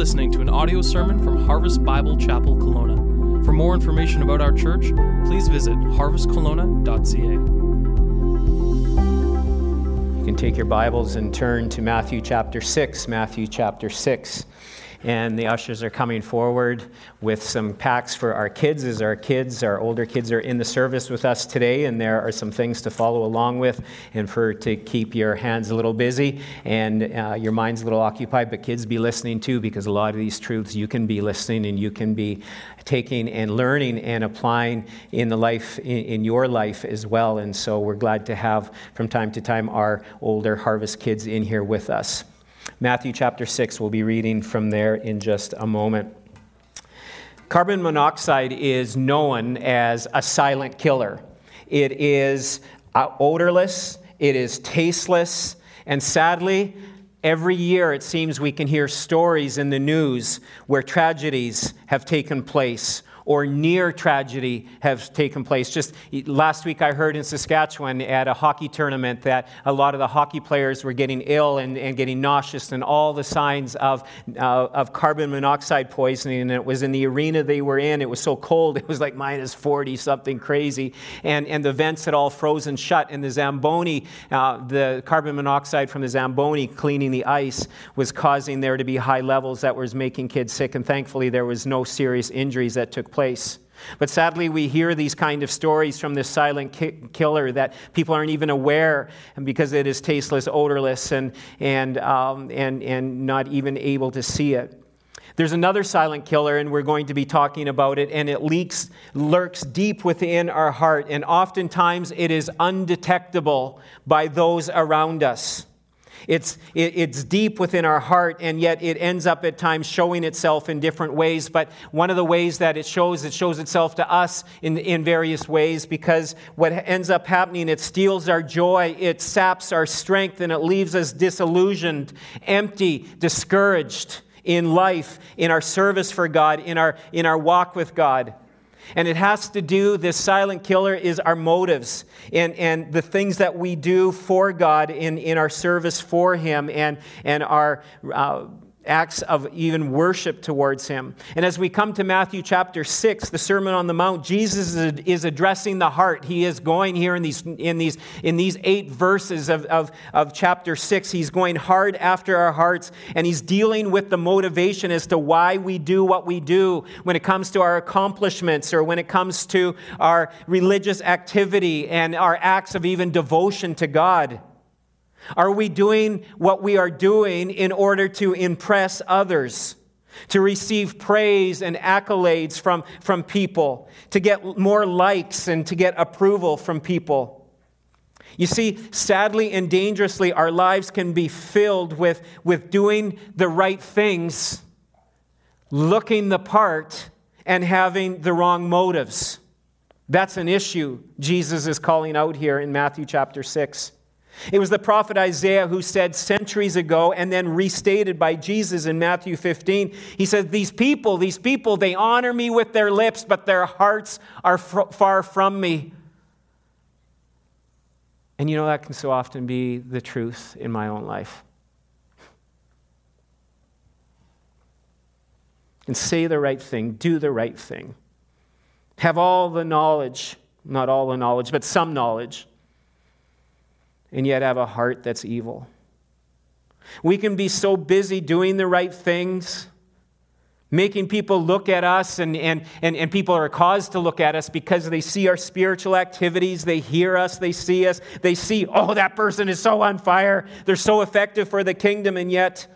listening to an audio sermon from Harvest Bible Chapel Kelowna. For more information about our church, please visit harvestkelowna.ca. You can take your Bibles and turn to Matthew chapter 6. Matthew chapter 6 and the ushers are coming forward with some packs for our kids as our kids our older kids are in the service with us today and there are some things to follow along with and for to keep your hands a little busy and uh, your minds a little occupied but kids be listening too because a lot of these truths you can be listening and you can be taking and learning and applying in the life in, in your life as well. And so we're glad to have from time to time our older harvest kids in here with us Matthew chapter 6, we'll be reading from there in just a moment. Carbon monoxide is known as a silent killer. It is uh, odorless, it is tasteless, and sadly, every year it seems we can hear stories in the news where tragedies have taken place or near tragedy have taken place. Just last week, I heard in Saskatchewan at a hockey tournament that a lot of the hockey players were getting ill and, and getting nauseous and all the signs of, uh, of carbon monoxide poisoning. And it was in the arena they were in. It was so cold, it was like minus 40, something crazy. And, and the vents had all frozen shut. And the Zamboni, uh, the carbon monoxide from the Zamboni cleaning the ice was causing there to be high levels that was making kids sick. And thankfully, there was no serious injuries that took place. But sadly, we hear these kind of stories from this silent ki- killer that people aren't even aware because it is tasteless, odorless, and, and, um, and, and not even able to see it. There's another silent killer, and we're going to be talking about it, and it leaks, lurks deep within our heart, and oftentimes it is undetectable by those around us. It's, it, it's deep within our heart, and yet it ends up at times showing itself in different ways. But one of the ways that it shows, it shows itself to us in, in various ways because what ends up happening, it steals our joy, it saps our strength, and it leaves us disillusioned, empty, discouraged in life, in our service for God, in our, in our walk with God. And it has to do, this silent killer is our motives and, and the things that we do for God in, in our service for Him and, and our. Uh, acts of even worship towards him. And as we come to Matthew chapter 6, the Sermon on the Mount, Jesus is addressing the heart. He is going here in these, in these, in these eight verses of, of, of chapter 6. He's going hard after our hearts, and he's dealing with the motivation as to why we do what we do when it comes to our accomplishments or when it comes to our religious activity and our acts of even devotion to God. Are we doing what we are doing in order to impress others? To receive praise and accolades from, from people, to get more likes and to get approval from people. You see, sadly and dangerously, our lives can be filled with, with doing the right things, looking the part, and having the wrong motives. That's an issue Jesus is calling out here in Matthew chapter 6. It was the prophet Isaiah who said centuries ago, and then restated by Jesus in Matthew 15. He said, These people, these people, they honor me with their lips, but their hearts are far from me. And you know, that can so often be the truth in my own life. And say the right thing, do the right thing, have all the knowledge, not all the knowledge, but some knowledge and yet have a heart that's evil. We can be so busy doing the right things, making people look at us, and, and, and, and people are caused to look at us because they see our spiritual activities, they hear us, they see us, they see, oh, that person is so on fire, they're so effective for the kingdom, and yet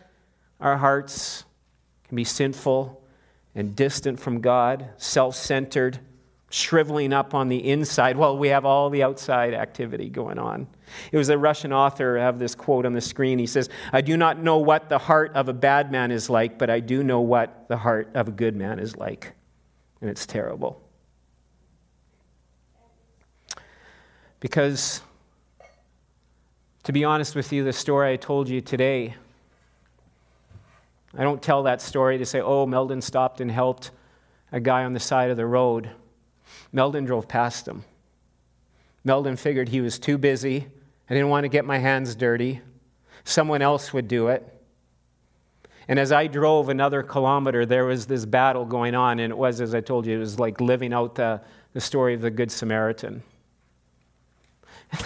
our hearts can be sinful and distant from God, self centered shriveling up on the inside while we have all the outside activity going on. It was a Russian author, I have this quote on the screen. He says, I do not know what the heart of a bad man is like, but I do know what the heart of a good man is like. And it's terrible. Because, to be honest with you, the story I told you today, I don't tell that story to say, oh, Meldon stopped and helped a guy on the side of the road. Meldon drove past him. Meldon figured he was too busy. I didn't want to get my hands dirty. Someone else would do it. And as I drove another kilometer, there was this battle going on, and it was, as I told you, it was like living out the, the story of the Good Samaritan.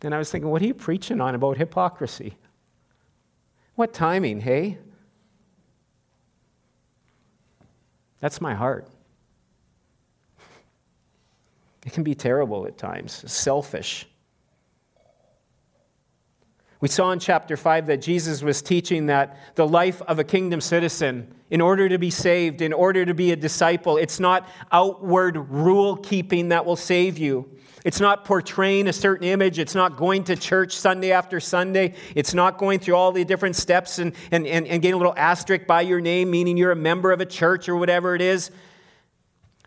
then I was thinking, what are you preaching on about hypocrisy? What timing, hey? That's my heart. It can be terrible at times, selfish. We saw in chapter 5 that Jesus was teaching that the life of a kingdom citizen, in order to be saved, in order to be a disciple, it's not outward rule keeping that will save you. It's not portraying a certain image. It's not going to church Sunday after Sunday. It's not going through all the different steps and, and, and, and getting a little asterisk by your name, meaning you're a member of a church or whatever it is.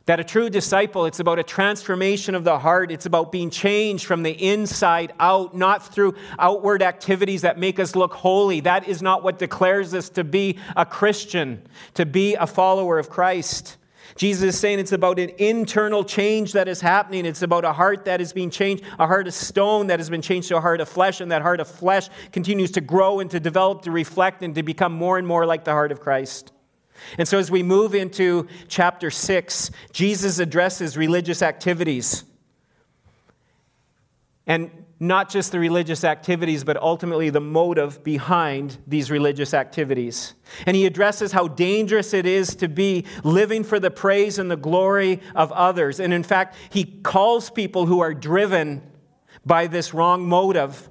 That a true disciple, it's about a transformation of the heart. It's about being changed from the inside out, not through outward activities that make us look holy. That is not what declares us to be a Christian, to be a follower of Christ. Jesus is saying it's about an internal change that is happening. It's about a heart that is being changed, a heart of stone that has been changed to a heart of flesh, and that heart of flesh continues to grow and to develop, to reflect, and to become more and more like the heart of Christ. And so, as we move into chapter 6, Jesus addresses religious activities. And not just the religious activities, but ultimately the motive behind these religious activities. And he addresses how dangerous it is to be living for the praise and the glory of others. And in fact, he calls people who are driven by this wrong motive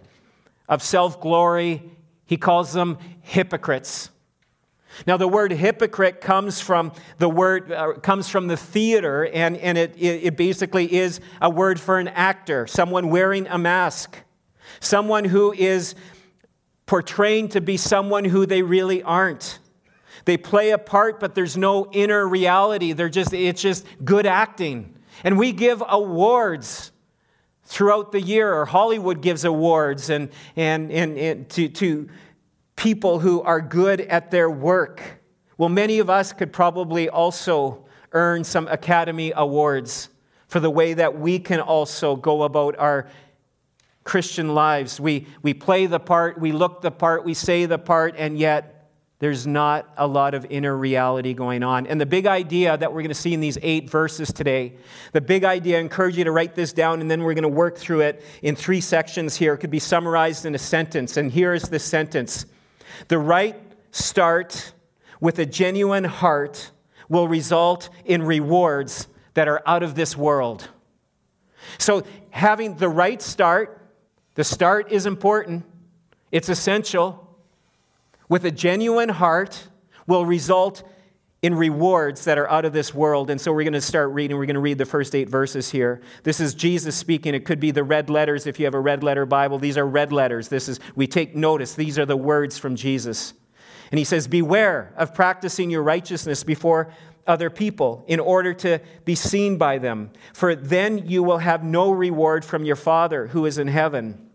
of self glory, he calls them hypocrites. Now, the word hypocrite comes from the word uh, comes from the theater, and, and it, it basically is a word for an actor, someone wearing a mask, someone who is portraying to be someone who they really aren't. They play a part, but there's no inner reality. They're just, it's just good acting. And we give awards throughout the year, or Hollywood gives awards and, and, and, and to, to people who are good at their work. Well, many of us could probably also earn some Academy Awards for the way that we can also go about our Christian lives. We, we play the part, we look the part, we say the part, and yet there's not a lot of inner reality going on. And the big idea that we're going to see in these eight verses today, the big idea, I encourage you to write this down, and then we're going to work through it in three sections here. It could be summarized in a sentence. And here is the sentence the right start with a genuine heart will result in rewards that are out of this world. So, having the right start, the start is important, it's essential, with a genuine heart will result in rewards that are out of this world. And so we're going to start reading. We're going to read the first eight verses here. This is Jesus speaking. It could be the red letters if you have a red letter Bible. These are red letters. This is we take notice. These are the words from Jesus. And he says, "Beware of practicing your righteousness before other people in order to be seen by them, for then you will have no reward from your Father who is in heaven.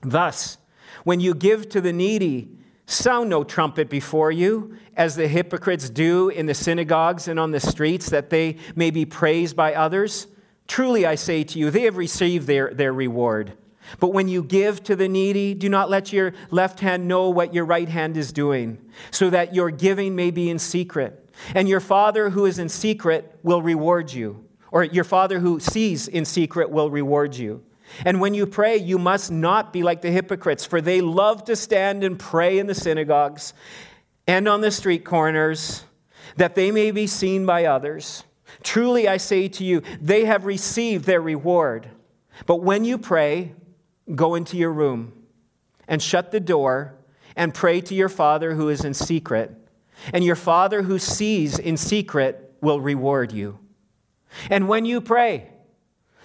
Thus, when you give to the needy, Sound no trumpet before you, as the hypocrites do in the synagogues and on the streets, that they may be praised by others. Truly, I say to you, they have received their, their reward. But when you give to the needy, do not let your left hand know what your right hand is doing, so that your giving may be in secret. And your Father who is in secret will reward you, or your Father who sees in secret will reward you. And when you pray, you must not be like the hypocrites, for they love to stand and pray in the synagogues and on the street corners, that they may be seen by others. Truly, I say to you, they have received their reward. But when you pray, go into your room and shut the door and pray to your Father who is in secret. And your Father who sees in secret will reward you. And when you pray,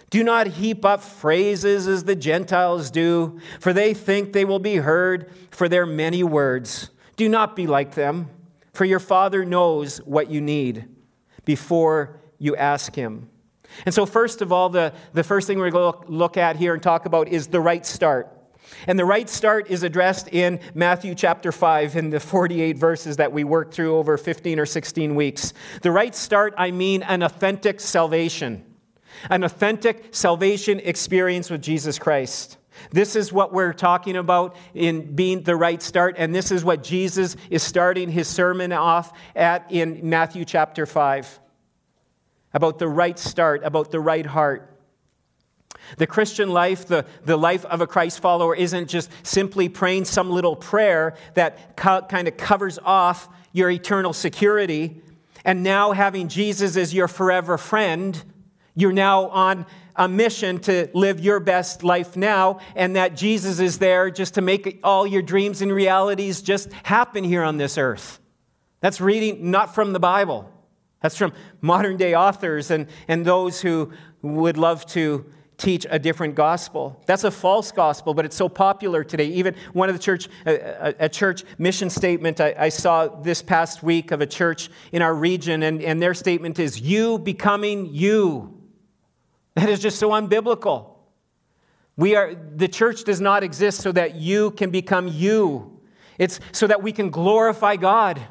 do not heap up phrases as the Gentiles do, for they think they will be heard for their many words. Do not be like them, for your Father knows what you need before you ask Him. And so, first of all, the, the first thing we're going to look at here and talk about is the right start. And the right start is addressed in Matthew chapter 5 in the 48 verses that we worked through over 15 or 16 weeks. The right start, I mean an authentic salvation an authentic salvation experience with Jesus Christ. This is what we're talking about in being the right start, and this is what Jesus is starting his sermon off at in Matthew chapter 5 about the right start, about the right heart. The Christian life, the, the life of a Christ follower, isn't just simply praying some little prayer that co- kind of covers off your eternal security. And now, having Jesus as your forever friend, you're now on a mission to live your best life now, and that Jesus is there just to make all your dreams and realities just happen here on this earth. That's reading not from the Bible. That's from modern day authors and, and those who would love to teach a different gospel. That's a false gospel, but it's so popular today. Even one of the church, a, a church mission statement I, I, saw this past week of a church in our region, and, and their statement is, You becoming you. That is just so unbiblical. We are, the church does not exist so that you can become you. It's so that we can glorify God.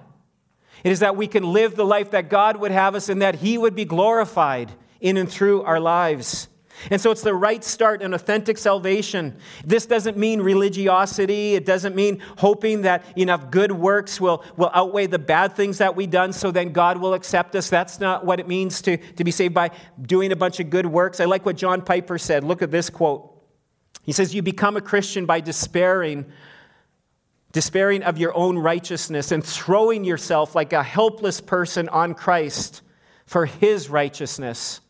It is that we can live the life that God would have us and that He would be glorified in and through our lives. And so it's the right start and authentic salvation. This doesn't mean religiosity. It doesn't mean hoping that enough good works will, will outweigh the bad things that we've done so then God will accept us. That's not what it means to, to be saved by doing a bunch of good works. I like what John Piper said. Look at this quote. He says, You become a Christian by despairing, despairing of your own righteousness and throwing yourself like a helpless person on Christ for his righteousness.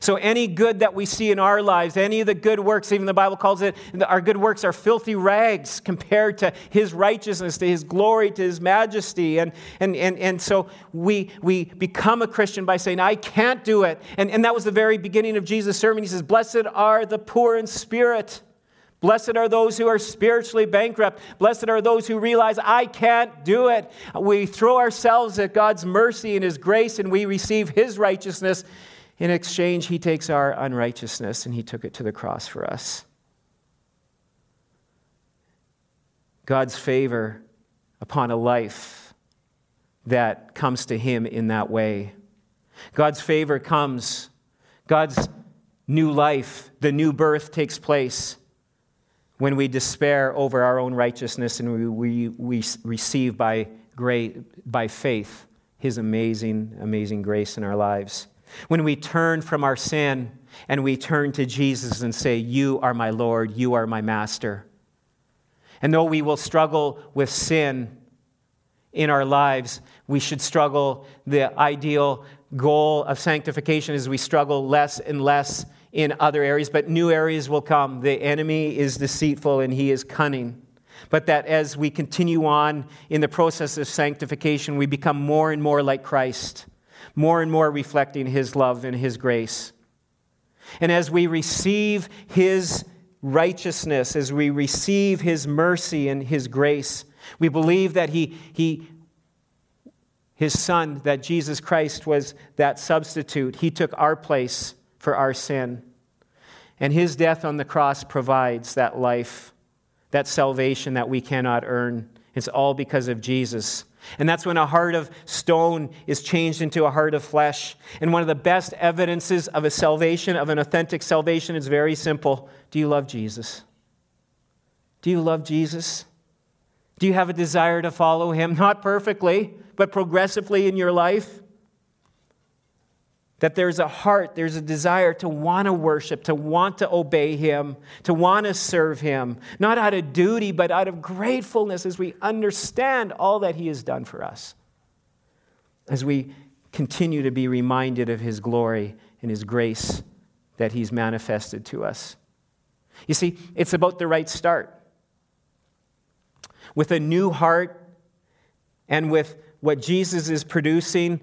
So, any good that we see in our lives, any of the good works, even the Bible calls it, our good works are filthy rags compared to His righteousness, to His glory, to His majesty. And, and, and, and so we, we become a Christian by saying, I can't do it. And, and that was the very beginning of Jesus' sermon. He says, Blessed are the poor in spirit. Blessed are those who are spiritually bankrupt. Blessed are those who realize, I can't do it. We throw ourselves at God's mercy and His grace, and we receive His righteousness. In exchange, he takes our unrighteousness and he took it to the cross for us. God's favor upon a life that comes to him in that way. God's favor comes, God's new life, the new birth takes place when we despair over our own righteousness and we, we, we receive by, great, by faith his amazing, amazing grace in our lives. When we turn from our sin and we turn to Jesus and say, You are my Lord, you are my master. And though we will struggle with sin in our lives, we should struggle. The ideal goal of sanctification is we struggle less and less in other areas, but new areas will come. The enemy is deceitful and he is cunning. But that as we continue on in the process of sanctification, we become more and more like Christ more and more reflecting His love and His grace. And as we receive His righteousness, as we receive His mercy and His grace, we believe that He, he His Son, that Jesus Christ was that substitute. He took our place for our sin. And His death on the cross provides that life, that salvation that we cannot earn. It's all because of Jesus. And that's when a heart of stone is changed into a heart of flesh. And one of the best evidences of a salvation, of an authentic salvation, is very simple. Do you love Jesus? Do you love Jesus? Do you have a desire to follow him? Not perfectly, but progressively in your life? That there's a heart, there's a desire to want to worship, to want to obey Him, to want to serve Him, not out of duty, but out of gratefulness as we understand all that He has done for us. As we continue to be reminded of His glory and His grace that He's manifested to us. You see, it's about the right start. With a new heart and with what Jesus is producing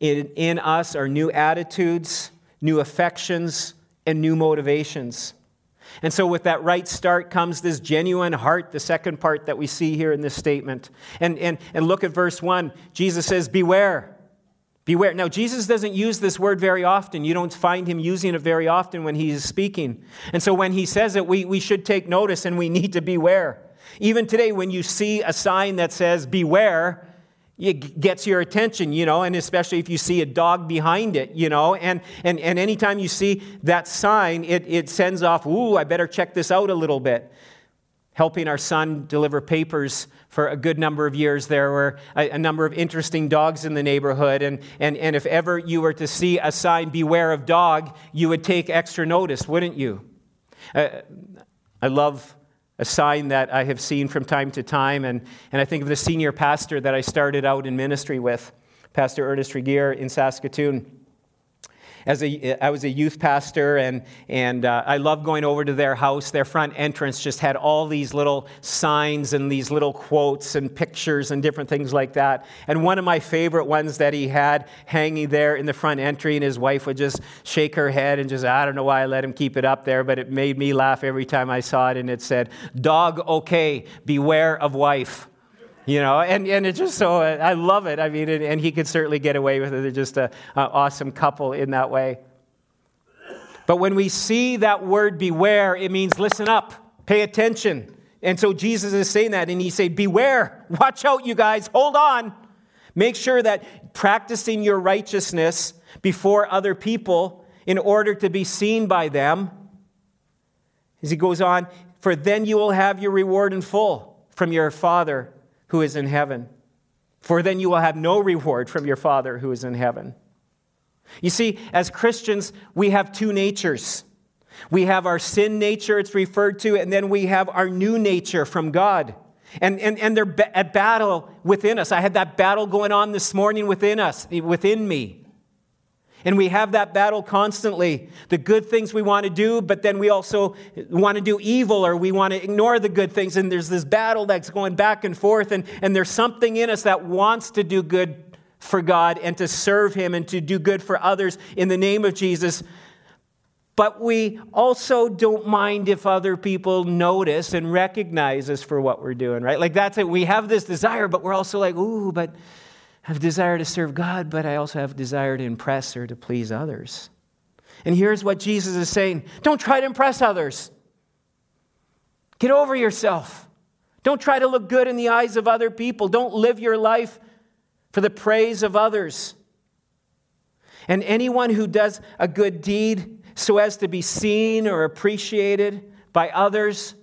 in, in us are new attitudes, new affections, and new motivations. And so, with that right start comes this genuine heart, the second part that we see here in this statement. And, and, and look at verse 1. Jesus says, Beware. Beware. Now, Jesus doesn't use this word very often. You don't find him using it very often when he is speaking. And so, when he says it, we, we should take notice and we need to beware. Even today, when you see a sign that says, Beware, it gets your attention, you know, and especially if you see a dog behind it, you know, and, and, and anytime you see that sign, it, it sends off, ooh, I better check this out a little bit. Helping our son deliver papers for a good number of years, there were a, a number of interesting dogs in the neighborhood, and, and, and if ever you were to see a sign, beware of dog, you would take extra notice, wouldn't you? Uh, I love a sign that I have seen from time to time. And, and I think of the senior pastor that I started out in ministry with, Pastor Ernest Regier in Saskatoon as a, I was a youth pastor, and, and uh, I loved going over to their house. Their front entrance just had all these little signs and these little quotes and pictures and different things like that. And one of my favorite ones that he had hanging there in the front entry, and his wife would just shake her head and just, I don't know why I let him keep it up there, but it made me laugh every time I saw it. And it said, Dog okay, beware of wife you know and, and it's just so i love it. I mean and, and he could certainly get away with it. They're just an awesome couple in that way. But when we see that word beware it means listen up pay attention. And so jesus is saying that and he say beware watch out you guys hold on. Make sure that practicing your righteousness before other people in order to be seen by them. As he goes on for then you will have your reward in full from your father who is in heaven, for then you will have no reward from your Father who is in heaven. You see, as Christians, we have two natures. We have our sin nature, it's referred to, and then we have our new nature from God. And, and, and they're at battle within us. I had that battle going on this morning within us, within me. And we have that battle constantly. The good things we want to do, but then we also want to do evil or we want to ignore the good things. And there's this battle that's going back and forth. And, and there's something in us that wants to do good for God and to serve Him and to do good for others in the name of Jesus. But we also don't mind if other people notice and recognize us for what we're doing, right? Like that's it. We have this desire, but we're also like, ooh, but have desire to serve God, but I also have desire to impress or to please others. And here's what Jesus is saying don't try to impress others. Get over yourself. Don't try to look good in the eyes of other people. Don't live your life for the praise of others. And anyone who does a good deed so as to be seen or appreciated by others,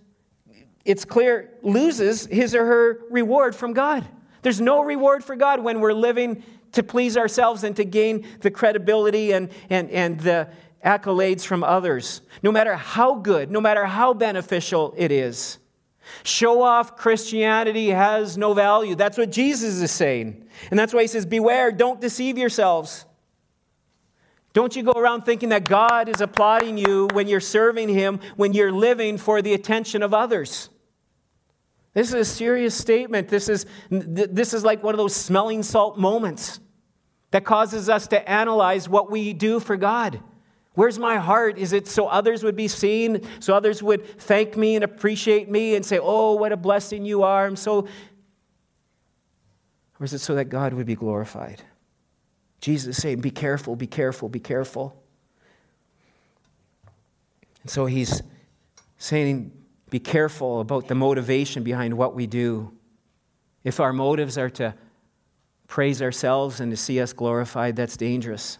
it's clear, loses his or her reward from God. There's no reward for God when we're living to please ourselves and to gain the credibility and, and, and the accolades from others, no matter how good, no matter how beneficial it is. Show off Christianity has no value. That's what Jesus is saying. And that's why he says, Beware, don't deceive yourselves. Don't you go around thinking that God is applauding you when you're serving Him, when you're living for the attention of others. This is a serious statement. This is, this is like one of those smelling salt moments that causes us to analyze what we do for God. Where's my heart? Is it so others would be seen, so others would thank me and appreciate me and say, Oh, what a blessing you are? I'm so. Or is it so that God would be glorified? Jesus is saying, Be careful, be careful, be careful. And so he's saying, be careful about the motivation behind what we do. If our motives are to praise ourselves and to see us glorified, that's dangerous.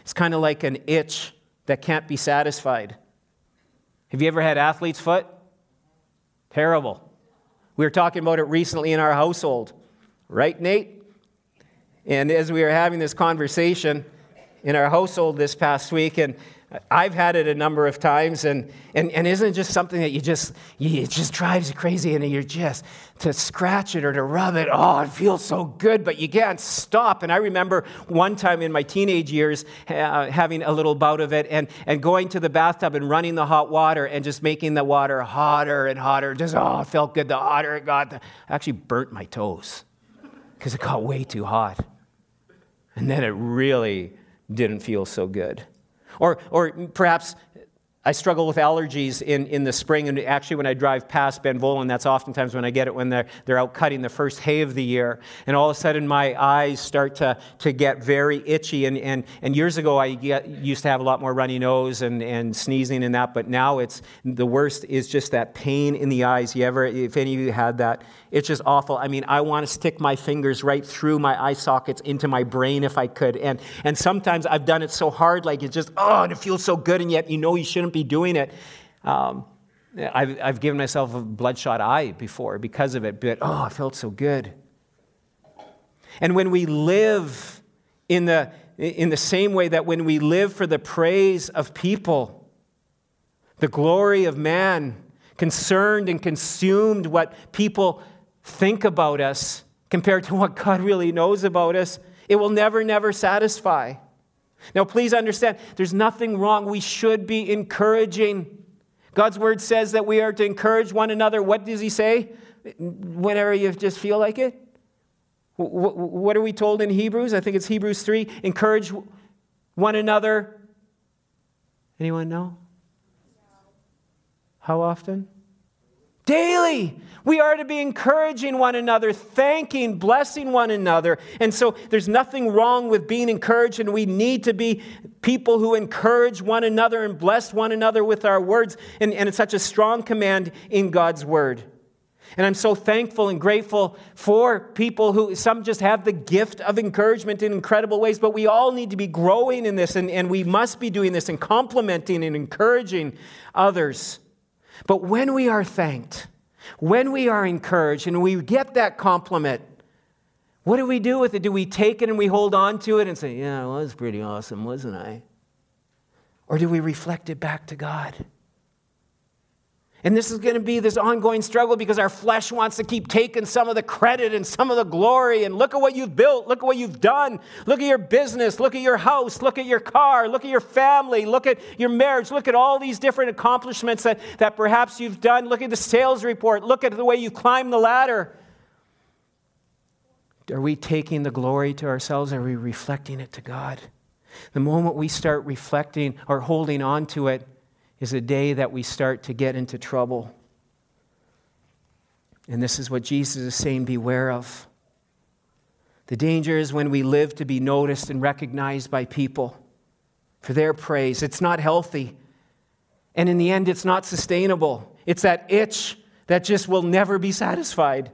It's kind of like an itch that can't be satisfied. Have you ever had athlete's foot? Terrible. We were talking about it recently in our household, right, Nate? And as we were having this conversation in our household this past week, and I've had it a number of times, and, and, and isn't it just something that you just, you, it just drives you crazy, and you're just, to scratch it or to rub it, oh, it feels so good, but you can't stop. And I remember one time in my teenage years uh, having a little bout of it and, and going to the bathtub and running the hot water and just making the water hotter and hotter. Just, oh, it felt good. The hotter it got, the, I actually burnt my toes because it got way too hot. And then it really didn't feel so good. Or, or perhaps I struggle with allergies in, in the spring, and actually, when I drive past Benvoulin, that's oftentimes when I get it when they're, they're out cutting the first hay of the year. And all of a sudden, my eyes start to, to get very itchy. And, and, and years ago, I get, used to have a lot more runny nose and, and sneezing and that, but now it's the worst is just that pain in the eyes. You ever, if any of you had that, it's just awful. I mean, I want to stick my fingers right through my eye sockets into my brain if I could. And, and sometimes I've done it so hard, like it's just, oh, and it feels so good, and yet you know you shouldn't be doing it. Um, I've, I've given myself a bloodshot eye before because of it, but oh, it felt so good. And when we live in the, in the same way that when we live for the praise of people, the glory of man, concerned and consumed what people think about us compared to what God really knows about us, it will never, never satisfy. Now, please understand, there's nothing wrong. We should be encouraging. God's word says that we are to encourage one another. What does he say? Whenever you just feel like it? What are we told in Hebrews? I think it's Hebrews 3. Encourage one another. Anyone know? How often? Daily. We are to be encouraging one another, thanking, blessing one another. And so there's nothing wrong with being encouraged, and we need to be people who encourage one another and bless one another with our words. And, and it's such a strong command in God's word. And I'm so thankful and grateful for people who, some just have the gift of encouragement in incredible ways, but we all need to be growing in this, and, and we must be doing this and complimenting and encouraging others. But when we are thanked, when we are encouraged and we get that compliment, what do we do with it? Do we take it and we hold on to it and say, Yeah, it was pretty awesome, wasn't I? Or do we reflect it back to God? And this is going to be this ongoing struggle because our flesh wants to keep taking some of the credit and some of the glory. And look at what you've built. Look at what you've done. Look at your business. Look at your house. Look at your car. Look at your family. Look at your marriage. Look at all these different accomplishments that, that perhaps you've done. Look at the sales report. Look at the way you climbed the ladder. Are we taking the glory to ourselves? Are we reflecting it to God? The moment we start reflecting or holding on to it, is a day that we start to get into trouble. And this is what Jesus is saying beware of. The danger is when we live to be noticed and recognized by people for their praise. It's not healthy. And in the end, it's not sustainable. It's that itch that just will never be satisfied.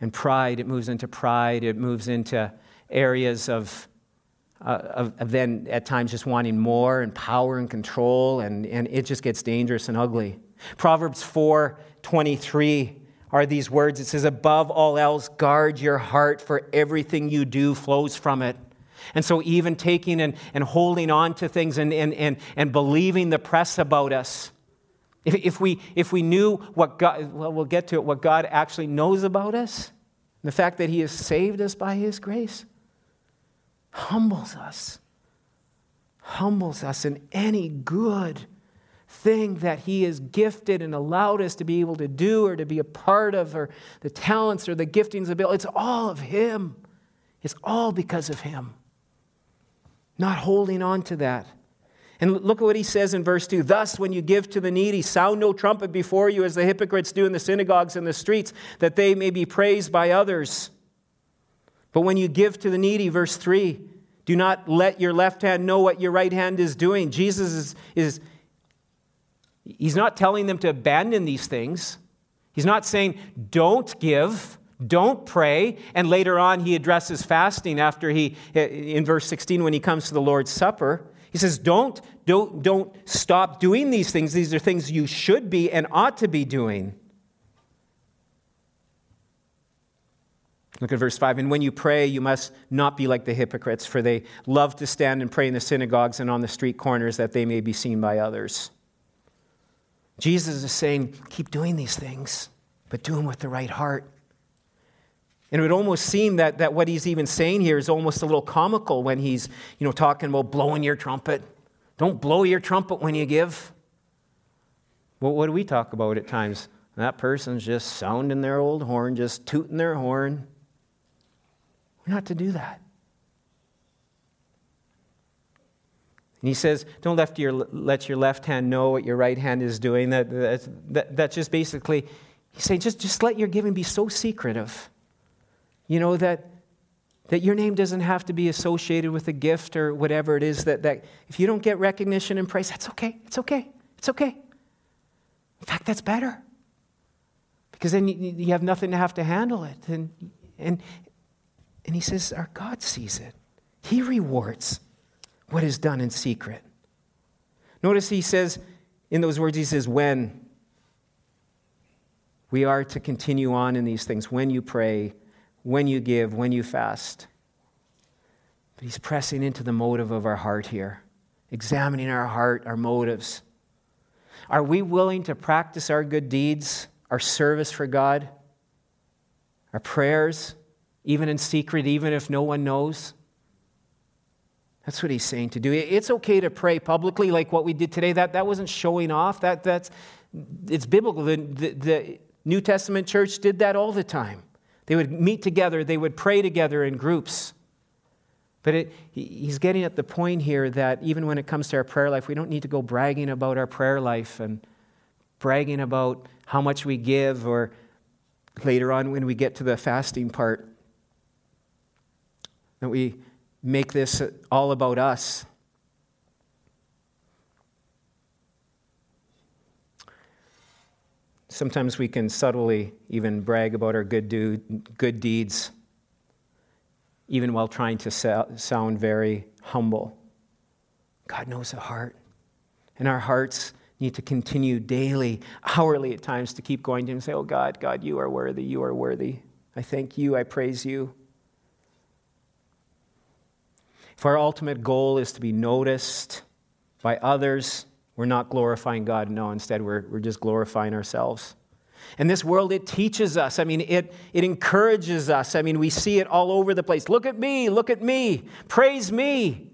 And pride, it moves into pride, it moves into areas of uh, of, of, then at times just wanting more and power and control, and, and it just gets dangerous and ugly. Proverbs 4 23 are these words. It says, Above all else, guard your heart, for everything you do flows from it. And so, even taking and, and holding on to things and, and, and, and believing the press about us, if, if, we, if we knew what God, well, we'll get to it, what God actually knows about us, the fact that He has saved us by His grace, humbles us. Humbles us in any good thing that He has gifted and allowed us to be able to do or to be a part of, or the talents or the giftings of Bill. It's all of Him. It's all because of Him. Not holding on to that. And look at what he says in verse 2 Thus, when you give to the needy, sound no trumpet before you, as the hypocrites do in the synagogues and the streets, that they may be praised by others. But when you give to the needy, verse 3, do not let your left hand know what your right hand is doing. Jesus is, is he's not telling them to abandon these things. He's not saying, don't give, don't pray. And later on, he addresses fasting after he, in verse 16, when he comes to the Lord's Supper. He says, don't, don't, don't stop doing these things. These are things you should be and ought to be doing. Look at verse 5. And when you pray, you must not be like the hypocrites, for they love to stand and pray in the synagogues and on the street corners that they may be seen by others. Jesus is saying, keep doing these things, but do them with the right heart. And it would almost seem that, that what he's even saying here is almost a little comical when he's you know, talking about blowing your trumpet. Don't blow your trumpet when you give. Well, what do we talk about at times? That person's just sounding their old horn, just tooting their horn. We're not to do that. And he says, don't let your, let your left hand know what your right hand is doing. That, that, that, that's just basically, he's saying, just, just let your giving be so secretive. You know, that, that your name doesn't have to be associated with a gift or whatever it is. That, that if you don't get recognition and praise, that's okay. It's okay. It's okay. In fact, that's better. Because then you, you have nothing to have to handle it. And, and, and he says, Our God sees it, He rewards what is done in secret. Notice he says, in those words, he says, when we are to continue on in these things, when you pray, when you give, when you fast. But he's pressing into the motive of our heart here, examining our heart, our motives. Are we willing to practice our good deeds, our service for God, our prayers, even in secret, even if no one knows? That's what he's saying to do. It's okay to pray publicly like what we did today. That, that wasn't showing off. That, that's, it's biblical. The, the, the New Testament church did that all the time. They would meet together, they would pray together in groups. But it, he's getting at the point here that even when it comes to our prayer life, we don't need to go bragging about our prayer life and bragging about how much we give, or later on when we get to the fasting part, that we make this all about us. Sometimes we can subtly even brag about our good, do, good deeds, even while trying to sound very humble. God knows the heart. And our hearts need to continue daily, hourly at times, to keep going to Him and say, Oh God, God, you are worthy, you are worthy. I thank you, I praise you. If our ultimate goal is to be noticed by others, we're not glorifying God. No, instead, we're, we're just glorifying ourselves. And this world, it teaches us. I mean, it, it encourages us. I mean, we see it all over the place. Look at me, look at me, praise me.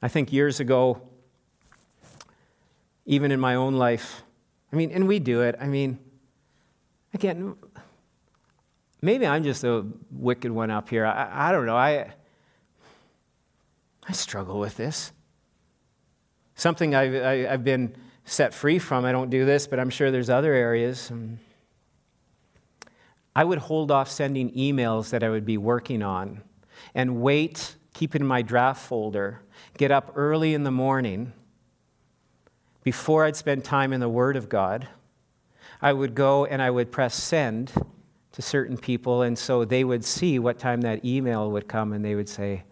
I think years ago, even in my own life, I mean, and we do it. I mean, again, maybe I'm just a wicked one up here. I, I don't know. I, I struggle with this. Something I've, I, have i have been set free from. I don't do this, but I'm sure there's other areas. Hmm. I would hold off sending emails that I would be working on and wait, keep it in my draft folder, get up early in the morning before I'd spend time in the Word of God. I would go and I would press send to certain people, and so they would see what time that email would come, and they would say,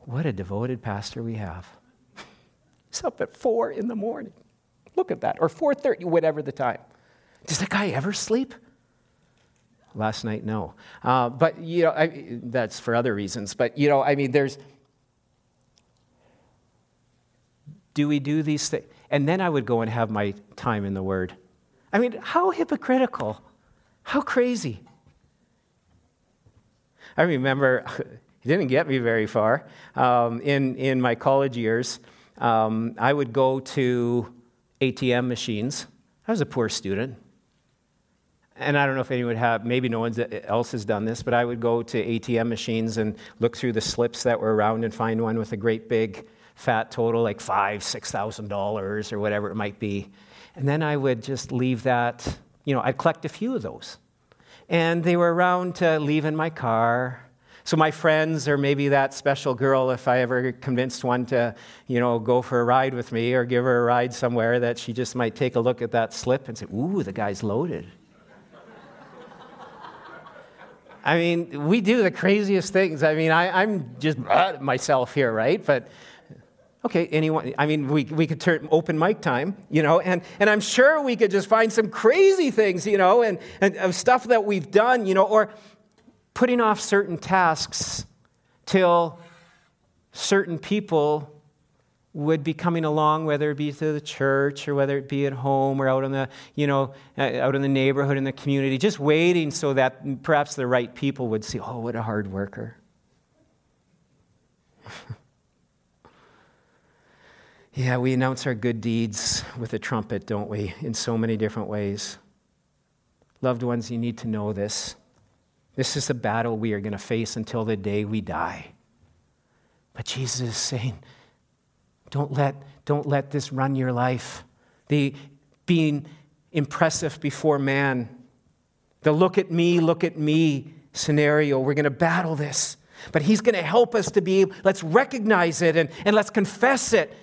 What a devoted pastor we have. He's up at four in the morning. Look at that. Or 4:30, whatever the time. Does that guy ever sleep? Last night, no. Uh, but, you know, I, that's for other reasons. But, you know, I mean, there's. Do we do these things? And then I would go and have my time in the Word. I mean, how hypocritical. How crazy. I remember, it didn't get me very far. Um, in, in my college years, um, I would go to ATM machines. I was a poor student. And I don't know if anyone have, maybe no one else has done this, but I would go to ATM machines and look through the slips that were around and find one with a great big fat total, like five, six thousand dollars or whatever it might be. And then I would just leave that you know, I'd collect a few of those. And they were around to leave in my car. So my friends, or maybe that special girl, if I ever convinced one to, you know, go for a ride with me or give her a ride somewhere, that she just might take a look at that slip and say, "Ooh, the guy's loaded." I mean, we do the craziest things. I mean, I, am just myself here, right? But Okay, anyone, I mean, we, we could turn open mic time, you know, and, and I'm sure we could just find some crazy things, you know, and, and of stuff that we've done, you know, or putting off certain tasks till certain people would be coming along, whether it be to the church or whether it be at home or out in the, you know, uh, out in the neighborhood, in the community, just waiting so that perhaps the right people would see, oh, what a hard worker. Yeah, we announce our good deeds with a trumpet, don't we, in so many different ways. Loved ones, you need to know this. This is the battle we are going to face until the day we die. But Jesus is saying, don't let, don't let this run your life. The being impressive before man, the look at me, look at me scenario. We're going to battle this. But he's going to help us to be, let's recognize it and, and let's confess it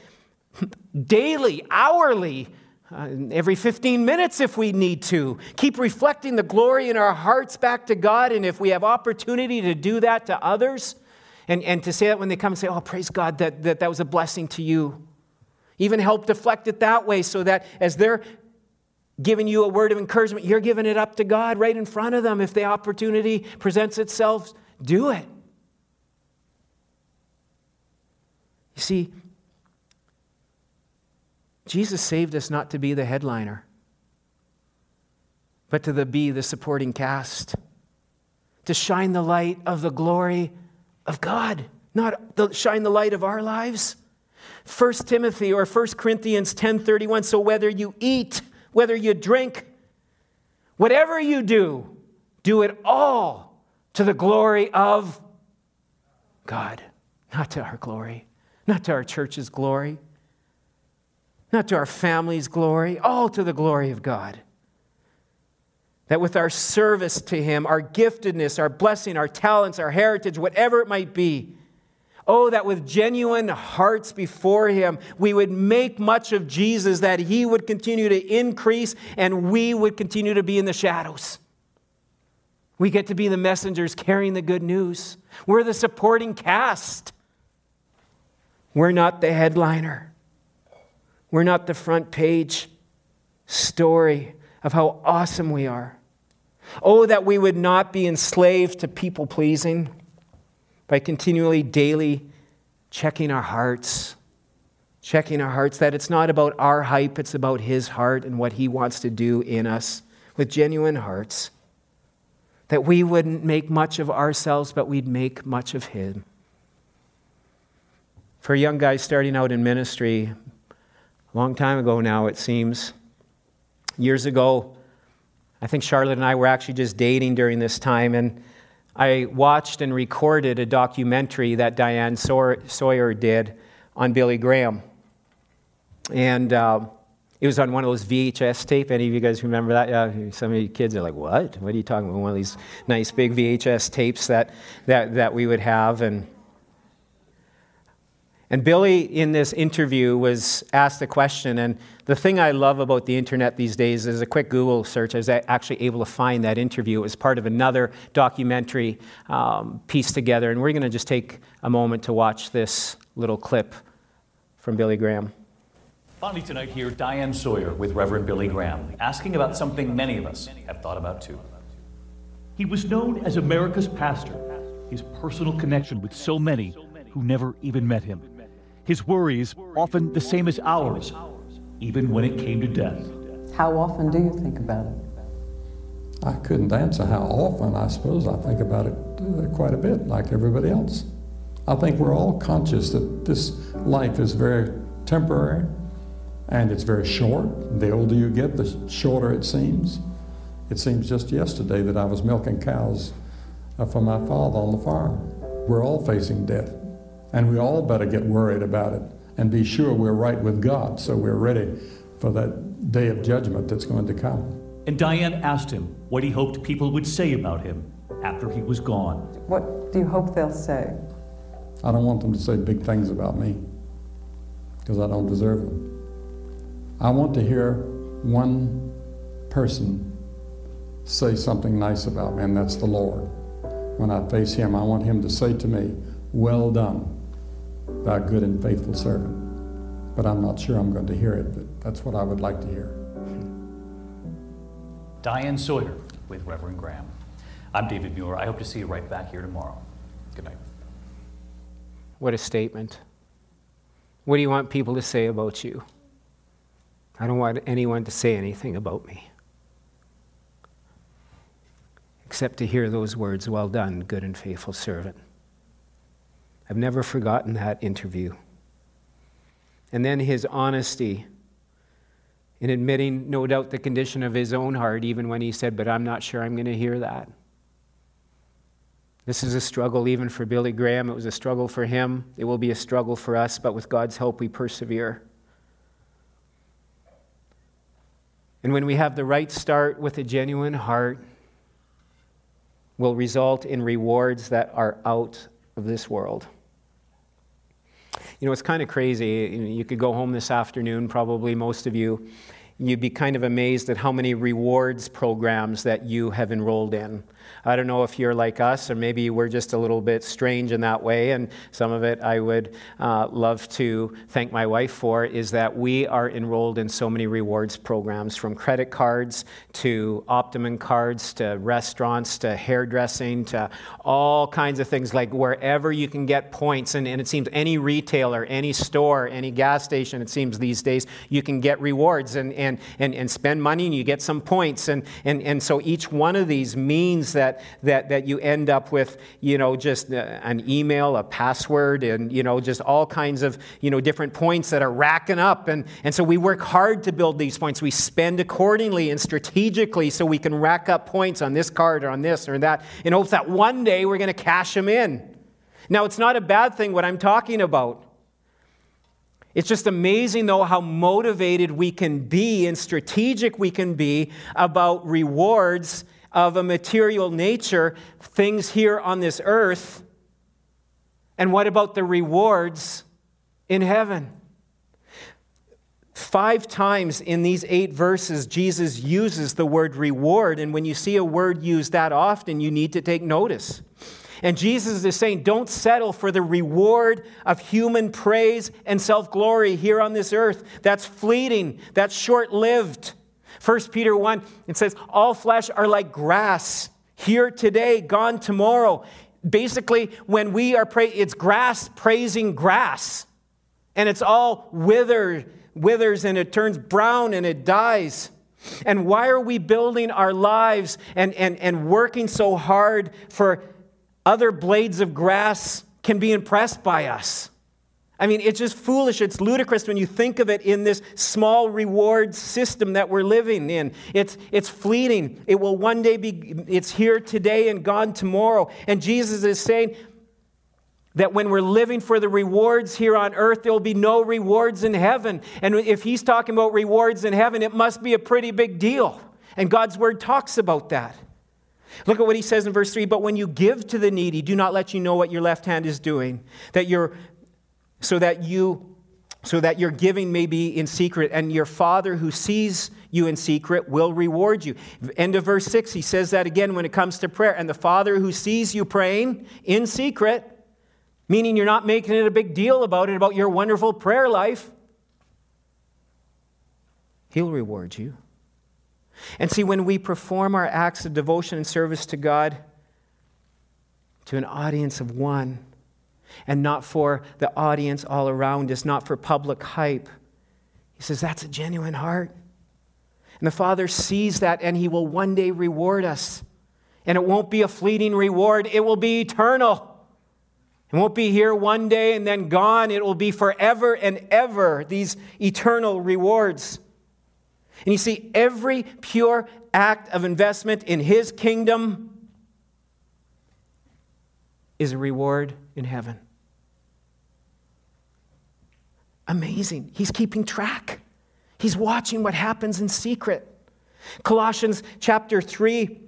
daily, hourly, uh, every 15 minutes if we need to. Keep reflecting the glory in our hearts back to God. And if we have opportunity to do that to others, and, and to say that when they come and say, Oh, praise God, that, that that was a blessing to you. Even help deflect it that way so that as they're giving you a word of encouragement, you're giving it up to God right in front of them. If the opportunity presents itself, do it. You see, Jesus saved us not to be the headliner, but to the, be the supporting cast, to shine the light of the glory of God, not the, shine the light of our lives. 1 Timothy or 1 Corinthians 10:31 so whether you eat whether you drink whatever you do do it all to the glory of God not to our glory not to our church's glory not to our family's glory all to the glory of God that with our service to Him, our giftedness, our blessing, our talents, our heritage, whatever it might be, oh, that with genuine hearts before Him, we would make much of Jesus, that He would continue to increase and we would continue to be in the shadows. We get to be the messengers carrying the good news. We're the supporting cast. We're not the headliner. We're not the front page story of how awesome we are. Oh, that we would not be enslaved to people pleasing by continually, daily checking our hearts, checking our hearts, that it's not about our hype, it's about His heart and what He wants to do in us with genuine hearts. That we wouldn't make much of ourselves, but we'd make much of Him. For young guy starting out in ministry, long time ago now, it seems, years ago, I think Charlotte and I were actually just dating during this time, and I watched and recorded a documentary that Diane Sawyer did on Billy Graham. And uh, it was on one of those VHS tape. Any of you guys remember that? Yeah, some of you kids are like, "What? What are you talking about?" One of these nice big VHS tapes that that that we would have, and and Billy, in this interview, was asked a question. And the thing I love about the internet these days is a quick Google search. I was actually able to find that interview. It was part of another documentary um, pieced together. And we're going to just take a moment to watch this little clip from Billy Graham. Finally, tonight, here, Diane Sawyer with Reverend Billy Graham, asking about something many of us have thought about too. He was known as America's pastor, his personal connection with so many who never even met him his worries often the same as ours, even when it came to death. How often do you think about it? I couldn't answer how often. I suppose I think about it uh, quite a bit, like everybody else. I think we're all conscious that this life is very temporary and it's very short. The older you get, the shorter it seems. It seems just yesterday that I was milking cows uh, for my father on the farm. We're all facing death. And we all better get worried about it and be sure we're right with God so we're ready for that day of judgment that's going to come. And Diane asked him what he hoped people would say about him after he was gone. What do you hope they'll say? I don't want them to say big things about me because I don't deserve them. I want to hear one person say something nice about me, and that's the Lord. When I face Him, I want Him to say to me, Well done, thy good and faithful servant. But I'm not sure I'm going to hear it, but that's what I would like to hear. Diane Sawyer with Reverend Graham. I'm David Muir. I hope to see you right back here tomorrow. Good night. What a statement. What do you want people to say about you? I don't want anyone to say anything about me except to hear those words, Well done, good and faithful servant. I've never forgotten that interview. And then his honesty in admitting, no doubt, the condition of his own heart, even when he said, But I'm not sure I'm going to hear that. This is a struggle even for Billy Graham. It was a struggle for him. It will be a struggle for us, but with God's help, we persevere. And when we have the right start with a genuine heart, will result in rewards that are out of this world. You know, it's kind of crazy. You could go home this afternoon, probably most of you, you'd be kind of amazed at how many rewards programs that you have enrolled in. I don't know if you're like us, or maybe we're just a little bit strange in that way. And some of it I would uh, love to thank my wife for is that we are enrolled in so many rewards programs from credit cards to Optimum cards to restaurants to hairdressing to all kinds of things like wherever you can get points. And, and it seems any retailer, any store, any gas station, it seems these days, you can get rewards and, and, and, and spend money and you get some points. And, and, and so each one of these means that that, that, you end up with, you know, just uh, an email, a password, and, you know, just all kinds of, you know, different points that are racking up. And, and so we work hard to build these points. We spend accordingly and strategically so we can rack up points on this card or on this or that in hopes that one day we're going to cash them in. Now, it's not a bad thing what I'm talking about. It's just amazing, though, how motivated we can be and strategic we can be about rewards of a material nature, things here on this earth. And what about the rewards in heaven? Five times in these eight verses, Jesus uses the word reward. And when you see a word used that often, you need to take notice. And Jesus is saying, don't settle for the reward of human praise and self glory here on this earth. That's fleeting, that's short lived. 1 Peter 1, it says, All flesh are like grass, here today, gone tomorrow. Basically, when we are praying, it's grass praising grass. And it's all withered, withers and it turns brown and it dies. And why are we building our lives and, and, and working so hard for other blades of grass can be impressed by us? I mean, it's just foolish. It's ludicrous when you think of it in this small reward system that we're living in. It's, it's fleeting. It will one day be, it's here today and gone tomorrow. And Jesus is saying that when we're living for the rewards here on earth, there will be no rewards in heaven. And if he's talking about rewards in heaven, it must be a pretty big deal. And God's word talks about that. Look at what he says in verse 3 But when you give to the needy, do not let you know what your left hand is doing, that your so that you so that your giving may be in secret and your father who sees you in secret will reward you. End of verse 6 he says that again when it comes to prayer. And the father who sees you praying in secret meaning you're not making it a big deal about it about your wonderful prayer life he'll reward you. And see when we perform our acts of devotion and service to god to an audience of one and not for the audience all around us, not for public hype. He says, That's a genuine heart. And the Father sees that, and He will one day reward us. And it won't be a fleeting reward, it will be eternal. It won't be here one day and then gone. It will be forever and ever, these eternal rewards. And you see, every pure act of investment in His kingdom is a reward in heaven. Amazing. He's keeping track, he's watching what happens in secret. Colossians chapter 3.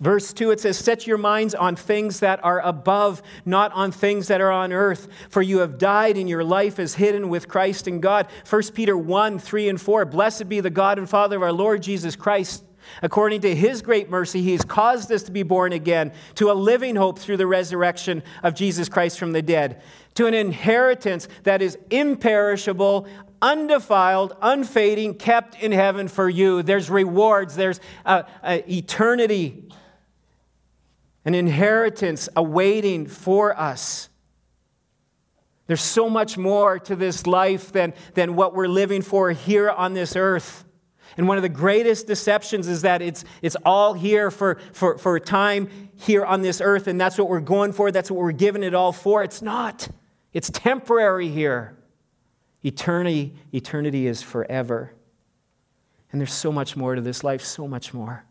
Verse 2, it says, Set your minds on things that are above, not on things that are on earth. For you have died, and your life is hidden with Christ in God. 1 Peter 1 3 and 4. Blessed be the God and Father of our Lord Jesus Christ According to his great mercy, he has caused us to be born again to a living hope through the resurrection of Jesus Christ from the dead, to an inheritance that is imperishable, undefiled, unfading, kept in heaven for you. There's rewards, there's uh, uh, eternity, an inheritance awaiting for us. There's so much more to this life than, than what we're living for here on this earth. And one of the greatest deceptions is that it's, it's all here for, for, for a time here on this earth, and that's what we're going for, that's what we're giving it all for. It's not. It's temporary here. Eternity, eternity is forever. And there's so much more to this life, so much more.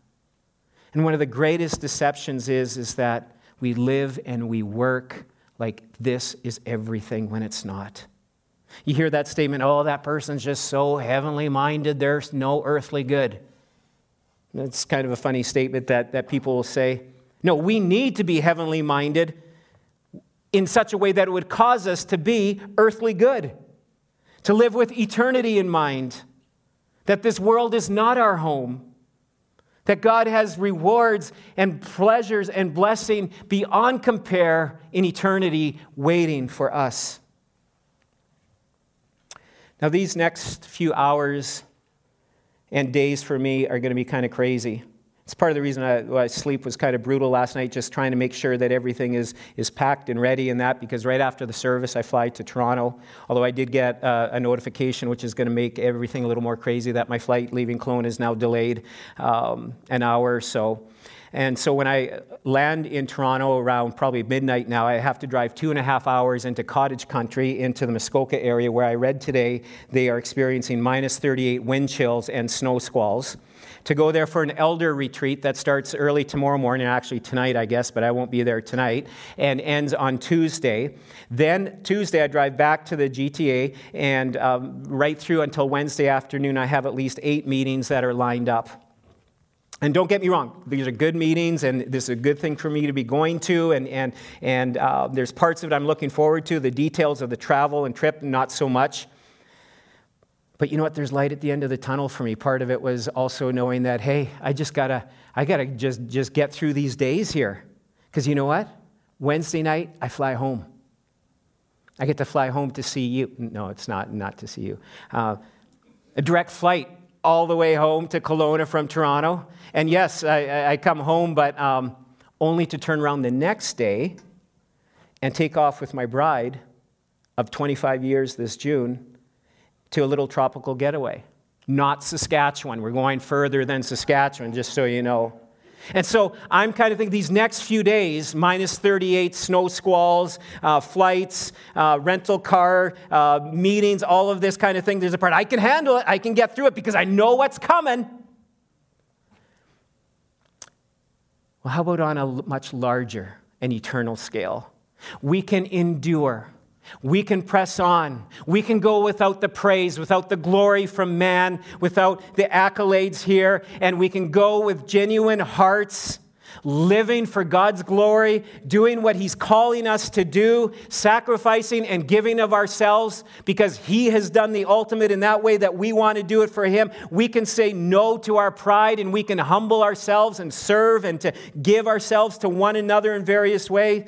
And one of the greatest deceptions is, is that we live and we work like this is everything when it's not. You hear that statement, oh, that person's just so heavenly minded, there's no earthly good. That's kind of a funny statement that, that people will say. No, we need to be heavenly minded in such a way that it would cause us to be earthly good, to live with eternity in mind, that this world is not our home, that God has rewards and pleasures and blessing beyond compare in eternity waiting for us. Now, these next few hours and days for me are going to be kind of crazy. It's part of the reason I, why sleep was kind of brutal last night, just trying to make sure that everything is, is packed and ready and that, because right after the service, I fly to Toronto. Although I did get uh, a notification, which is going to make everything a little more crazy, that my flight leaving Kelowna is now delayed um, an hour or so. And so when I land in Toronto around probably midnight now, I have to drive two and a half hours into cottage country, into the Muskoka area, where I read today they are experiencing minus 38 wind chills and snow squalls to go there for an elder retreat that starts early tomorrow morning, actually tonight, I guess, but I won't be there tonight, and ends on Tuesday. Then Tuesday, I drive back to the GTA, and um, right through until Wednesday afternoon, I have at least eight meetings that are lined up. And don't get me wrong, these are good meetings, and this is a good thing for me to be going to. And, and, and uh, there's parts of it I'm looking forward to. The details of the travel and trip, not so much. But you know what? There's light at the end of the tunnel for me. Part of it was also knowing that, hey, I just gotta, I gotta just, just get through these days here. Because you know what? Wednesday night, I fly home. I get to fly home to see you. No, it's not, not to see you. Uh, a direct flight all the way home to Kelowna from Toronto. And yes, I, I come home, but um, only to turn around the next day and take off with my bride of 25 years this June to a little tropical getaway. Not Saskatchewan. We're going further than Saskatchewan, just so you know. And so I'm kind of thinking these next few days, minus 38 snow squalls, uh, flights, uh, rental car, uh, meetings, all of this kind of thing. There's a part I can handle it, I can get through it because I know what's coming. Well, how about on a much larger and eternal scale? We can endure we can press on. We can go without the praise, without the glory from man, without the accolades here, and we can go with genuine hearts, living for God's glory, doing what He's calling us to do, sacrificing and giving of ourselves because He has done the ultimate in that way that we want to do it for Him. We can say no to our pride and we can humble ourselves and serve and to give ourselves to one another in various ways.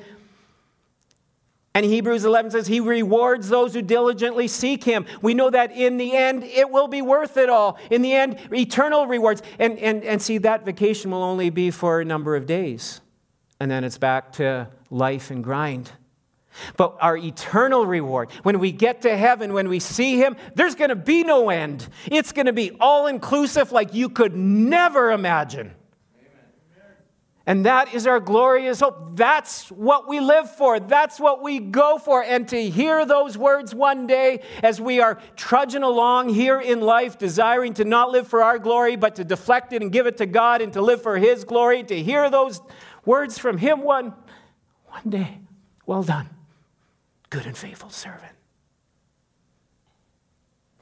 And Hebrews 11 says, He rewards those who diligently seek Him. We know that in the end, it will be worth it all. In the end, eternal rewards. And, and, and see, that vacation will only be for a number of days. And then it's back to life and grind. But our eternal reward, when we get to heaven, when we see Him, there's going to be no end. It's going to be all inclusive like you could never imagine. And that is our glorious hope. That's what we live for. That's what we go for. And to hear those words one day as we are trudging along here in life, desiring to not live for our glory, but to deflect it and give it to God and to live for His glory, to hear those words from Him one, one day. Well done, good and faithful servant.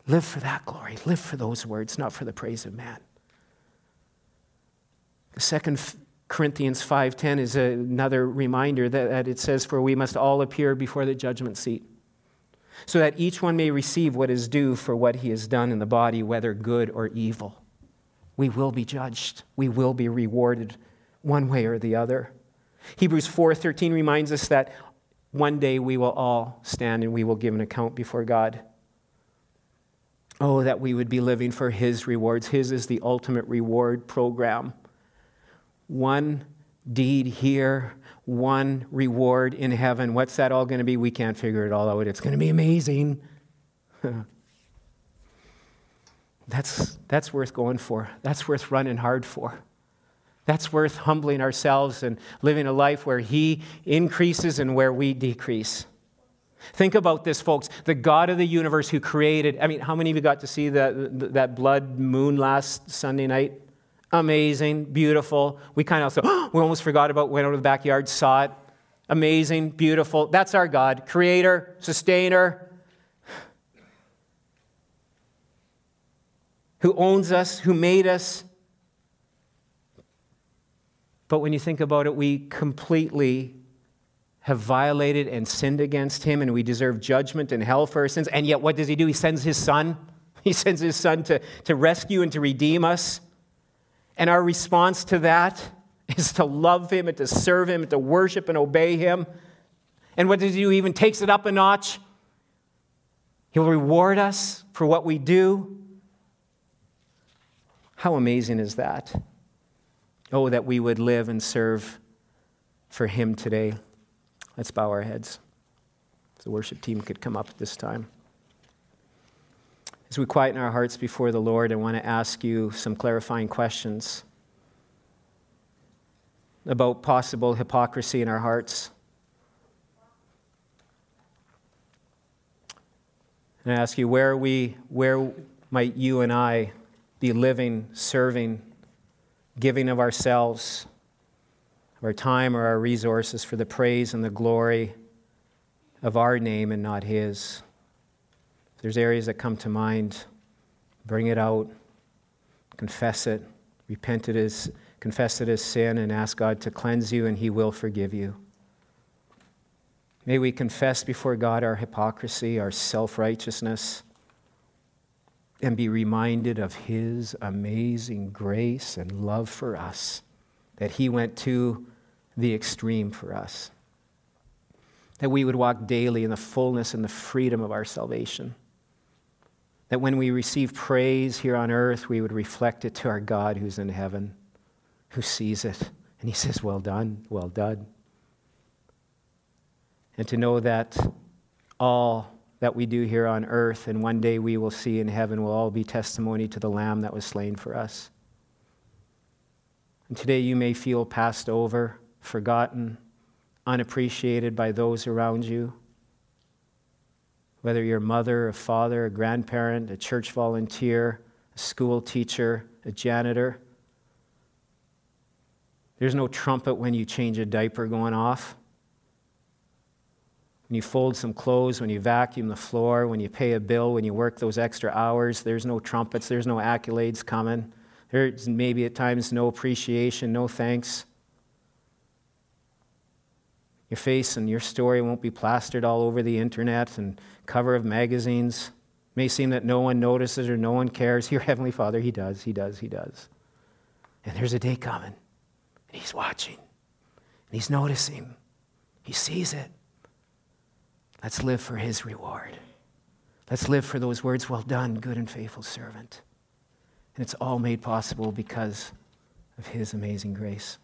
Live for that glory. Live for those words, not for the praise of man. The second Corinthians 5:10 is another reminder that, that it says for we must all appear before the judgment seat so that each one may receive what is due for what he has done in the body whether good or evil. We will be judged. We will be rewarded one way or the other. Hebrews 4:13 reminds us that one day we will all stand and we will give an account before God. Oh, that we would be living for His rewards. His is the ultimate reward program one deed here, one reward in heaven. What's that all going to be? We can't figure it all out. It's going to be amazing. that's, that's worth going for. That's worth running hard for. That's worth humbling ourselves and living a life where He increases and where we decrease. Think about this, folks. The God of the universe who created, I mean, how many of you got to see that, that blood moon last Sunday night? Amazing, beautiful. We kind of also, we almost forgot about, went out of the backyard, saw it. amazing, beautiful. That's our God, creator, sustainer, who owns us, who made us. But when you think about it, we completely have violated and sinned against him, and we deserve judgment and hell for our sins. And yet, what does he do? He sends his son. He sends his son to, to rescue and to redeem us. And our response to that is to love him and to serve him and to worship and obey him. And what does he do? He even takes it up a notch. He'll reward us for what we do. How amazing is that? Oh, that we would live and serve for him today. Let's bow our heads. The worship team could come up at this time. As we quieten our hearts before the Lord, I want to ask you some clarifying questions about possible hypocrisy in our hearts. And I ask you, where, we, where might you and I be living, serving, giving of ourselves, our time, or our resources for the praise and the glory of our name and not His? If there's areas that come to mind, bring it out, confess it, repent it as, confess it as sin, and ask God to cleanse you, and He will forgive you. May we confess before God our hypocrisy, our self righteousness, and be reminded of His amazing grace and love for us, that He went to the extreme for us. That we would walk daily in the fullness and the freedom of our salvation. That when we receive praise here on earth, we would reflect it to our God who's in heaven, who sees it. And he says, Well done, well done. And to know that all that we do here on earth and one day we will see in heaven will all be testimony to the Lamb that was slain for us. And today you may feel passed over, forgotten, unappreciated by those around you whether you're a mother, a father, a grandparent, a church volunteer, a school teacher, a janitor. There's no trumpet when you change a diaper going off. When you fold some clothes, when you vacuum the floor, when you pay a bill, when you work those extra hours, there's no trumpets, there's no accolades coming. There's maybe at times no appreciation, no thanks. Your face and your story won't be plastered all over the internet and cover of magazines. It may seem that no one notices or no one cares. Your Heavenly Father, He does, He does, He does. And there's a day coming, and He's watching, and He's noticing, He sees it. Let's live for His reward. Let's live for those words, well done, good and faithful servant. And it's all made possible because of His amazing grace.